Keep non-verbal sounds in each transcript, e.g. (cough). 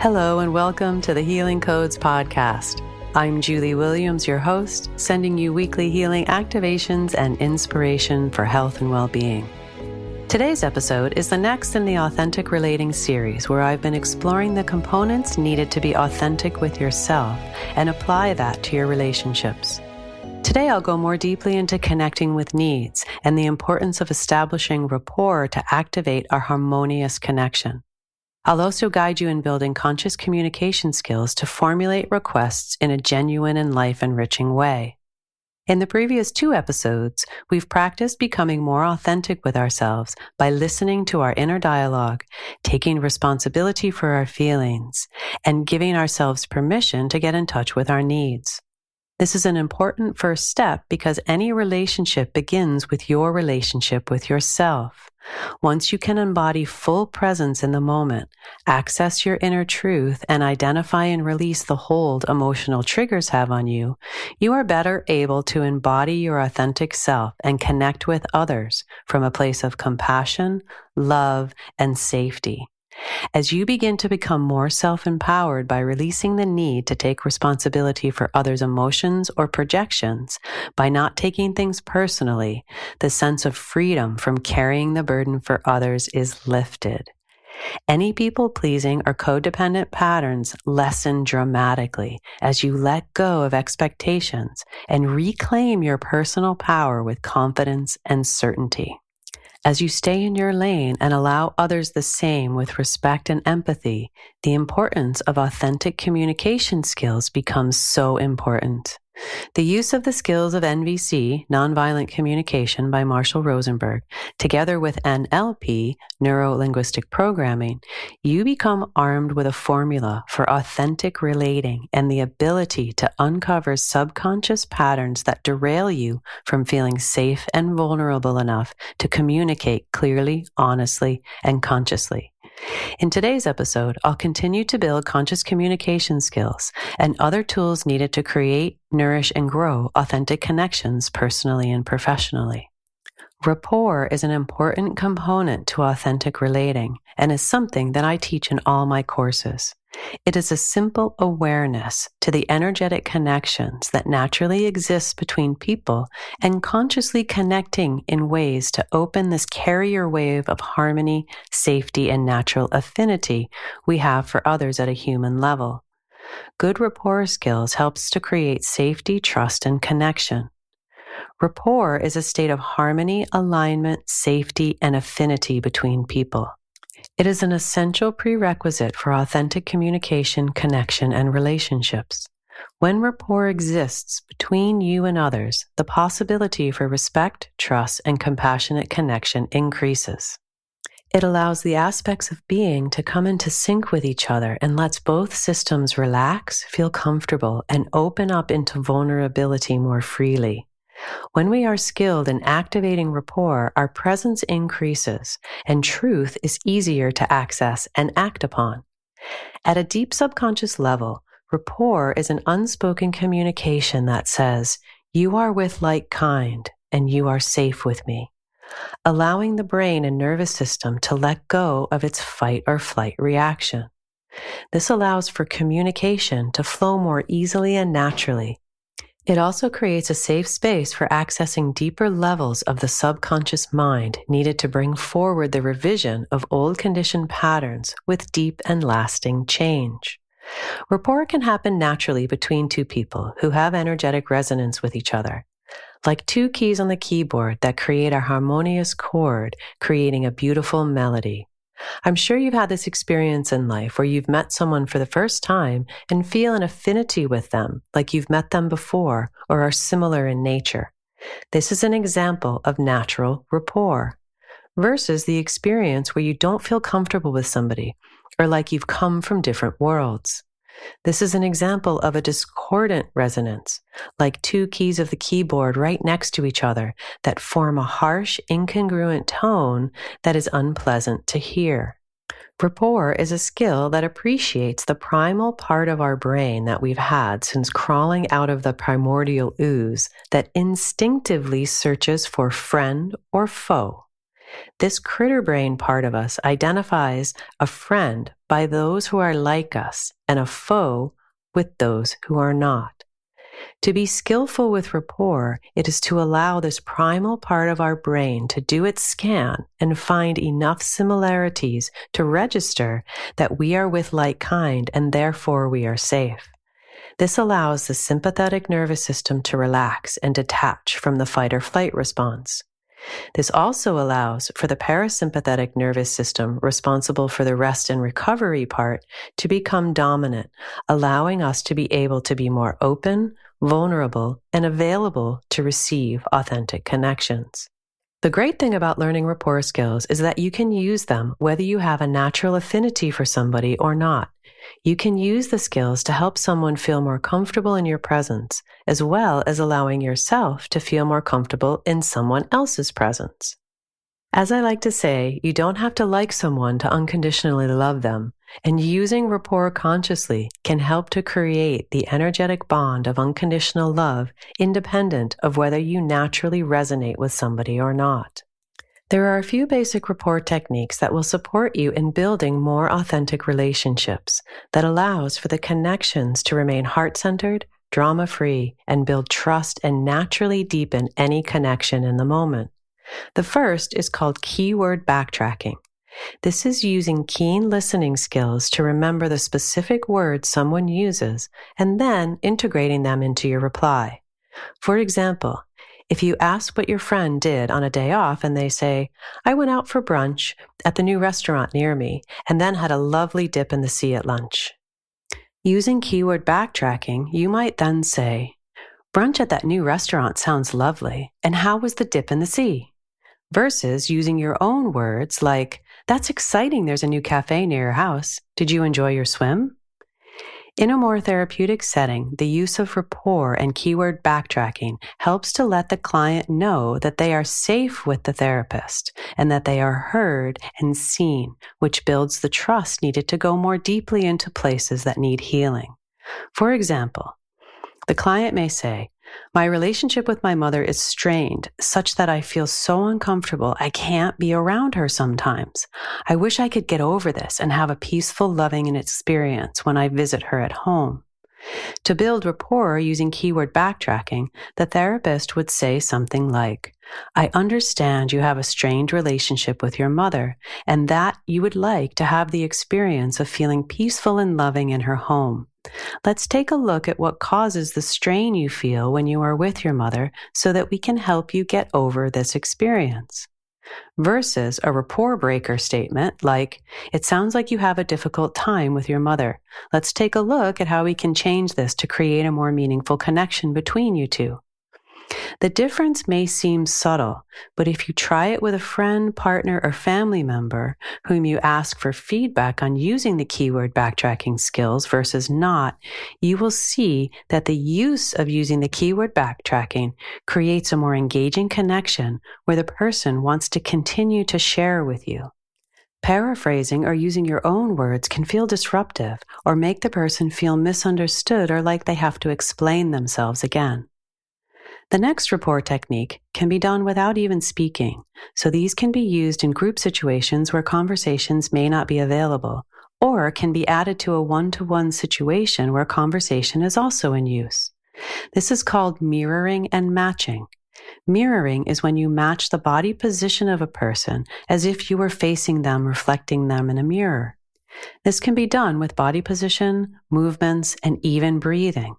Hello, and welcome to the Healing Codes Podcast. I'm Julie Williams, your host, sending you weekly healing activations and inspiration for health and well being. Today's episode is the next in the Authentic Relating series, where I've been exploring the components needed to be authentic with yourself and apply that to your relationships. Today, I'll go more deeply into connecting with needs and the importance of establishing rapport to activate our harmonious connection. I'll also guide you in building conscious communication skills to formulate requests in a genuine and life enriching way. In the previous two episodes, we've practiced becoming more authentic with ourselves by listening to our inner dialogue, taking responsibility for our feelings, and giving ourselves permission to get in touch with our needs. This is an important first step because any relationship begins with your relationship with yourself. Once you can embody full presence in the moment, access your inner truth, and identify and release the hold emotional triggers have on you, you are better able to embody your authentic self and connect with others from a place of compassion, love, and safety. As you begin to become more self empowered by releasing the need to take responsibility for others' emotions or projections, by not taking things personally, the sense of freedom from carrying the burden for others is lifted. Any people pleasing or codependent patterns lessen dramatically as you let go of expectations and reclaim your personal power with confidence and certainty. As you stay in your lane and allow others the same with respect and empathy, the importance of authentic communication skills becomes so important. The use of the skills of NVC, nonviolent communication by Marshall Rosenberg, together with NLP, neuro linguistic programming, you become armed with a formula for authentic relating and the ability to uncover subconscious patterns that derail you from feeling safe and vulnerable enough to communicate clearly, honestly, and consciously. In today's episode, I'll continue to build conscious communication skills and other tools needed to create, nourish, and grow authentic connections personally and professionally. Rapport is an important component to authentic relating and is something that I teach in all my courses. It is a simple awareness to the energetic connections that naturally exist between people and consciously connecting in ways to open this carrier wave of harmony, safety, and natural affinity we have for others at a human level. Good rapport skills helps to create safety, trust, and connection. Rapport is a state of harmony, alignment, safety, and affinity between people. It is an essential prerequisite for authentic communication, connection, and relationships. When rapport exists between you and others, the possibility for respect, trust, and compassionate connection increases. It allows the aspects of being to come into sync with each other and lets both systems relax, feel comfortable, and open up into vulnerability more freely. When we are skilled in activating rapport, our presence increases and truth is easier to access and act upon. At a deep subconscious level, rapport is an unspoken communication that says, You are with like kind and you are safe with me, allowing the brain and nervous system to let go of its fight or flight reaction. This allows for communication to flow more easily and naturally it also creates a safe space for accessing deeper levels of the subconscious mind needed to bring forward the revision of old conditioned patterns with deep and lasting change. Rapport can happen naturally between two people who have energetic resonance with each other. Like two keys on the keyboard that create a harmonious chord, creating a beautiful melody. I'm sure you've had this experience in life where you've met someone for the first time and feel an affinity with them, like you've met them before or are similar in nature. This is an example of natural rapport versus the experience where you don't feel comfortable with somebody or like you've come from different worlds. This is an example of a discordant resonance, like two keys of the keyboard right next to each other that form a harsh, incongruent tone that is unpleasant to hear. Rapport is a skill that appreciates the primal part of our brain that we've had since crawling out of the primordial ooze that instinctively searches for friend or foe. This critter brain part of us identifies a friend by those who are like us and a foe with those who are not. To be skillful with rapport, it is to allow this primal part of our brain to do its scan and find enough similarities to register that we are with like kind and therefore we are safe. This allows the sympathetic nervous system to relax and detach from the fight or flight response. This also allows for the parasympathetic nervous system responsible for the rest and recovery part to become dominant, allowing us to be able to be more open, vulnerable, and available to receive authentic connections. The great thing about learning rapport skills is that you can use them whether you have a natural affinity for somebody or not. You can use the skills to help someone feel more comfortable in your presence, as well as allowing yourself to feel more comfortable in someone else's presence. As I like to say, you don't have to like someone to unconditionally love them, and using rapport consciously can help to create the energetic bond of unconditional love independent of whether you naturally resonate with somebody or not. There are a few basic rapport techniques that will support you in building more authentic relationships that allows for the connections to remain heart-centered, drama-free, and build trust and naturally deepen any connection in the moment. The first is called keyword backtracking. This is using keen listening skills to remember the specific words someone uses and then integrating them into your reply. For example, if you ask what your friend did on a day off and they say, I went out for brunch at the new restaurant near me and then had a lovely dip in the sea at lunch. Using keyword backtracking, you might then say, Brunch at that new restaurant sounds lovely. And how was the dip in the sea? Versus using your own words like, That's exciting. There's a new cafe near your house. Did you enjoy your swim? In a more therapeutic setting, the use of rapport and keyword backtracking helps to let the client know that they are safe with the therapist and that they are heard and seen, which builds the trust needed to go more deeply into places that need healing. For example, the client may say, my relationship with my mother is strained such that I feel so uncomfortable I can't be around her sometimes. I wish I could get over this and have a peaceful, loving experience when I visit her at home. To build rapport using keyword backtracking, the therapist would say something like, I understand you have a strained relationship with your mother and that you would like to have the experience of feeling peaceful and loving in her home. Let's take a look at what causes the strain you feel when you are with your mother so that we can help you get over this experience. Versus a rapport breaker statement like, It sounds like you have a difficult time with your mother. Let's take a look at how we can change this to create a more meaningful connection between you two. The difference may seem subtle, but if you try it with a friend, partner, or family member whom you ask for feedback on using the keyword backtracking skills versus not, you will see that the use of using the keyword backtracking creates a more engaging connection where the person wants to continue to share with you. Paraphrasing or using your own words can feel disruptive or make the person feel misunderstood or like they have to explain themselves again. The next rapport technique can be done without even speaking, so these can be used in group situations where conversations may not be available, or can be added to a one to one situation where conversation is also in use. This is called mirroring and matching. Mirroring is when you match the body position of a person as if you were facing them, reflecting them in a mirror. This can be done with body position, movements, and even breathing.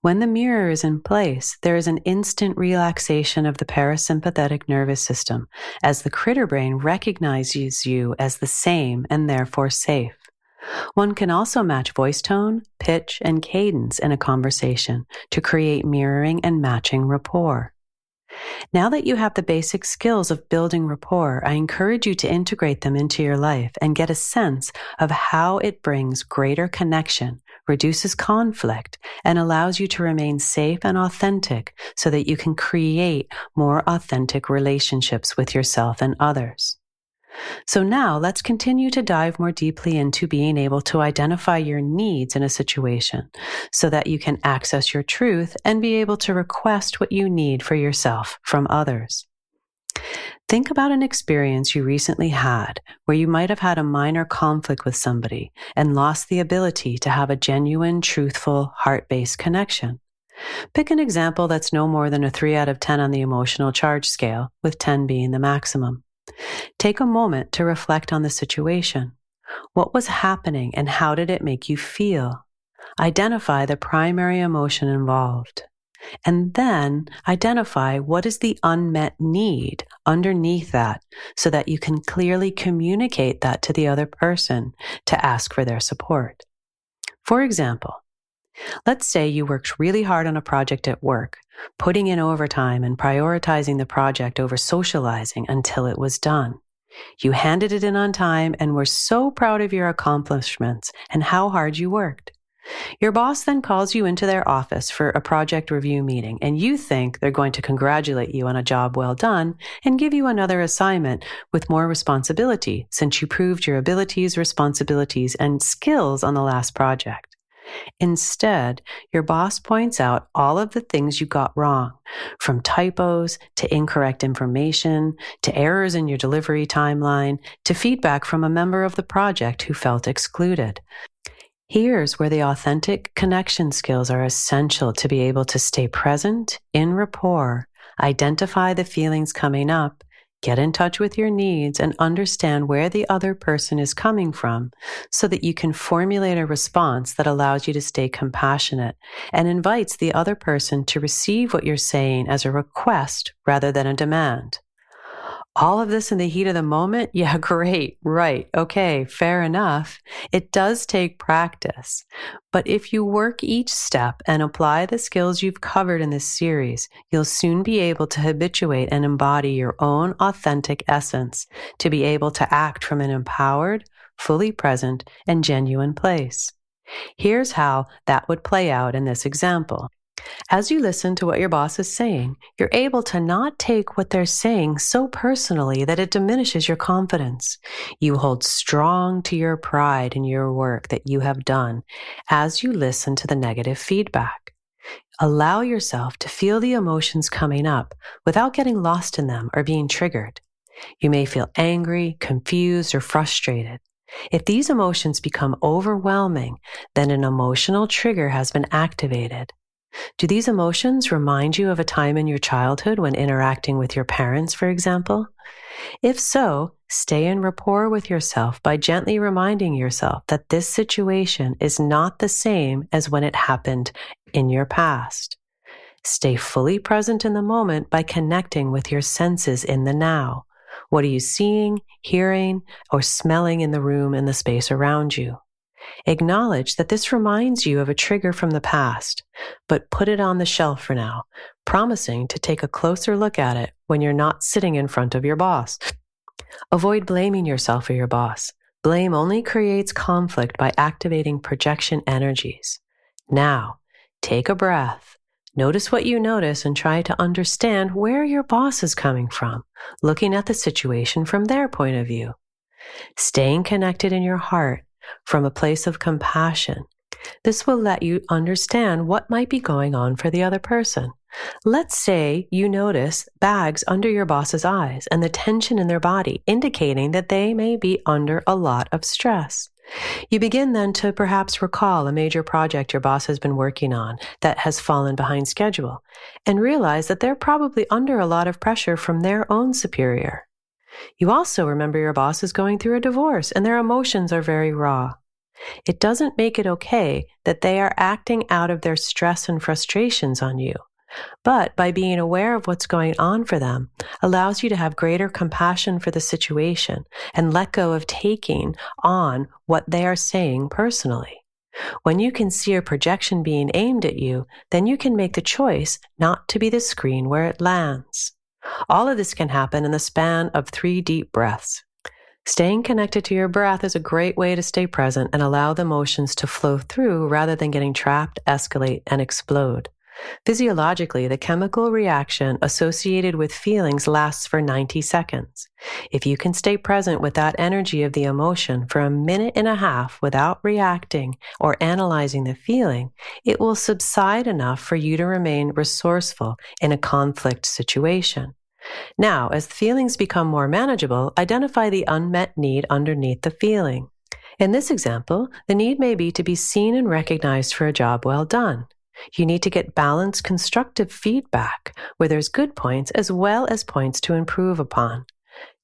When the mirror is in place, there is an instant relaxation of the parasympathetic nervous system as the critter brain recognizes you as the same and therefore safe. One can also match voice tone, pitch, and cadence in a conversation to create mirroring and matching rapport. Now that you have the basic skills of building rapport, I encourage you to integrate them into your life and get a sense of how it brings greater connection, reduces conflict, and allows you to remain safe and authentic so that you can create more authentic relationships with yourself and others. So now let's continue to dive more deeply into being able to identify your needs in a situation so that you can access your truth and be able to request what you need for yourself from others. Think about an experience you recently had where you might have had a minor conflict with somebody and lost the ability to have a genuine, truthful, heart based connection. Pick an example that's no more than a 3 out of 10 on the emotional charge scale, with 10 being the maximum. Take a moment to reflect on the situation. What was happening and how did it make you feel? Identify the primary emotion involved. And then identify what is the unmet need underneath that so that you can clearly communicate that to the other person to ask for their support. For example, let's say you worked really hard on a project at work, putting in overtime and prioritizing the project over socializing until it was done. You handed it in on time and were so proud of your accomplishments and how hard you worked. Your boss then calls you into their office for a project review meeting, and you think they're going to congratulate you on a job well done and give you another assignment with more responsibility since you proved your abilities, responsibilities, and skills on the last project. Instead, your boss points out all of the things you got wrong, from typos to incorrect information to errors in your delivery timeline to feedback from a member of the project who felt excluded. Here's where the authentic connection skills are essential to be able to stay present, in rapport, identify the feelings coming up, get in touch with your needs, and understand where the other person is coming from so that you can formulate a response that allows you to stay compassionate and invites the other person to receive what you're saying as a request rather than a demand all of this in the heat of the moment? (laughs) Yeah, great. Right. Okay. Fair enough. It does take practice. But if you work each step and apply the skills you've covered in this series, you'll soon be able to habituate and embody your own authentic essence to be able to act from an empowered, fully present, and genuine place. Here's how that would play out in this example. As you listen to what your boss is saying, you're able to not take what they're saying so personally that it diminishes your confidence. You hold strong to your pride in your work that you have done as you listen to the negative feedback. Allow yourself to feel the emotions coming up without getting lost in them or being triggered. You may feel angry, confused, or frustrated. If these emotions become overwhelming, then an emotional trigger has been activated. Do these emotions remind you of a time in your childhood when interacting with your parents, for example? If so, stay in rapport with yourself by gently reminding yourself that this situation is not the same as when it happened in your past. Stay fully present in the moment by connecting with your senses in the now. What are you seeing, hearing, or smelling in the room and the space around you? Acknowledge that this reminds you of a trigger from the past, but put it on the shelf for now, promising to take a closer look at it when you're not sitting in front of your boss. Avoid blaming yourself or your boss. Blame only creates conflict by activating projection energies. Now, take a breath. Notice what you notice and try to understand where your boss is coming from, looking at the situation from their point of view. Staying connected in your heart from a place of compassion. This will let you understand what might be going on for the other person. Let's say you notice bags under your boss's eyes and the tension in their body, indicating that they may be under a lot of stress. You begin then to perhaps recall a major project your boss has been working on that has fallen behind schedule and realize that they're probably under a lot of pressure from their own superior. You also remember your boss is going through a divorce and their emotions are very raw. It doesn't make it okay that they are acting out of their stress and frustrations on you. But by being aware of what's going on for them allows you to have greater compassion for the situation and let go of taking on what they are saying personally. When you can see a projection being aimed at you, then you can make the choice not to be the screen where it lands. All of this can happen in the span of three deep breaths. Staying connected to your breath is a great way to stay present and allow the motions to flow through rather than getting trapped, escalate, and explode. Physiologically, the chemical reaction associated with feelings lasts for 90 seconds. If you can stay present with that energy of the emotion for a minute and a half without reacting or analyzing the feeling, it will subside enough for you to remain resourceful in a conflict situation. Now, as the feelings become more manageable, identify the unmet need underneath the feeling. In this example, the need may be to be seen and recognized for a job well done. You need to get balanced, constructive feedback where there's good points as well as points to improve upon.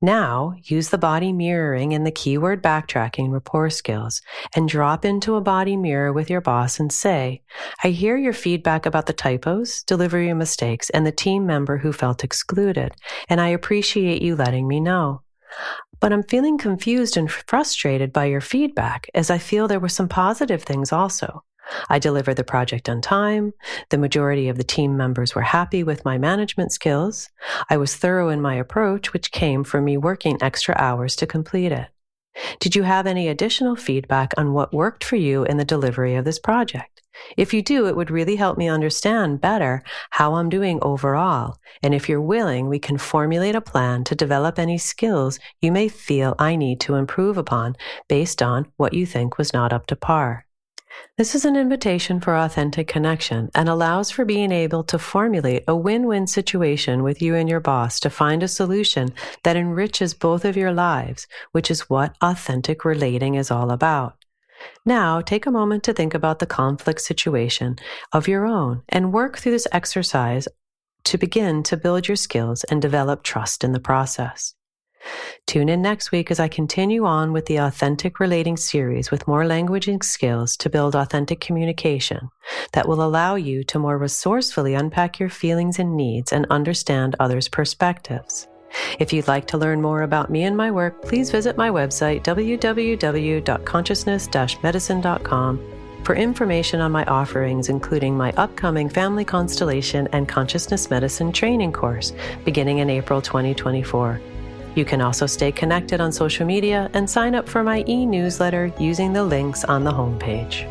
Now, use the body mirroring and the keyword backtracking rapport skills and drop into a body mirror with your boss and say, I hear your feedback about the typos, delivery mistakes, and the team member who felt excluded, and I appreciate you letting me know. But I'm feeling confused and frustrated by your feedback as I feel there were some positive things also. I delivered the project on time. The majority of the team members were happy with my management skills. I was thorough in my approach, which came from me working extra hours to complete it. Did you have any additional feedback on what worked for you in the delivery of this project? If you do, it would really help me understand better how I'm doing overall. And if you're willing, we can formulate a plan to develop any skills you may feel I need to improve upon based on what you think was not up to par. This is an invitation for authentic connection and allows for being able to formulate a win win situation with you and your boss to find a solution that enriches both of your lives, which is what authentic relating is all about. Now, take a moment to think about the conflict situation of your own and work through this exercise to begin to build your skills and develop trust in the process. Tune in next week as I continue on with the Authentic Relating series with more languaging skills to build authentic communication that will allow you to more resourcefully unpack your feelings and needs and understand others' perspectives. If you'd like to learn more about me and my work, please visit my website, www.consciousness medicine.com, for information on my offerings, including my upcoming Family Constellation and Consciousness Medicine training course beginning in April 2024. You can also stay connected on social media and sign up for my e newsletter using the links on the homepage.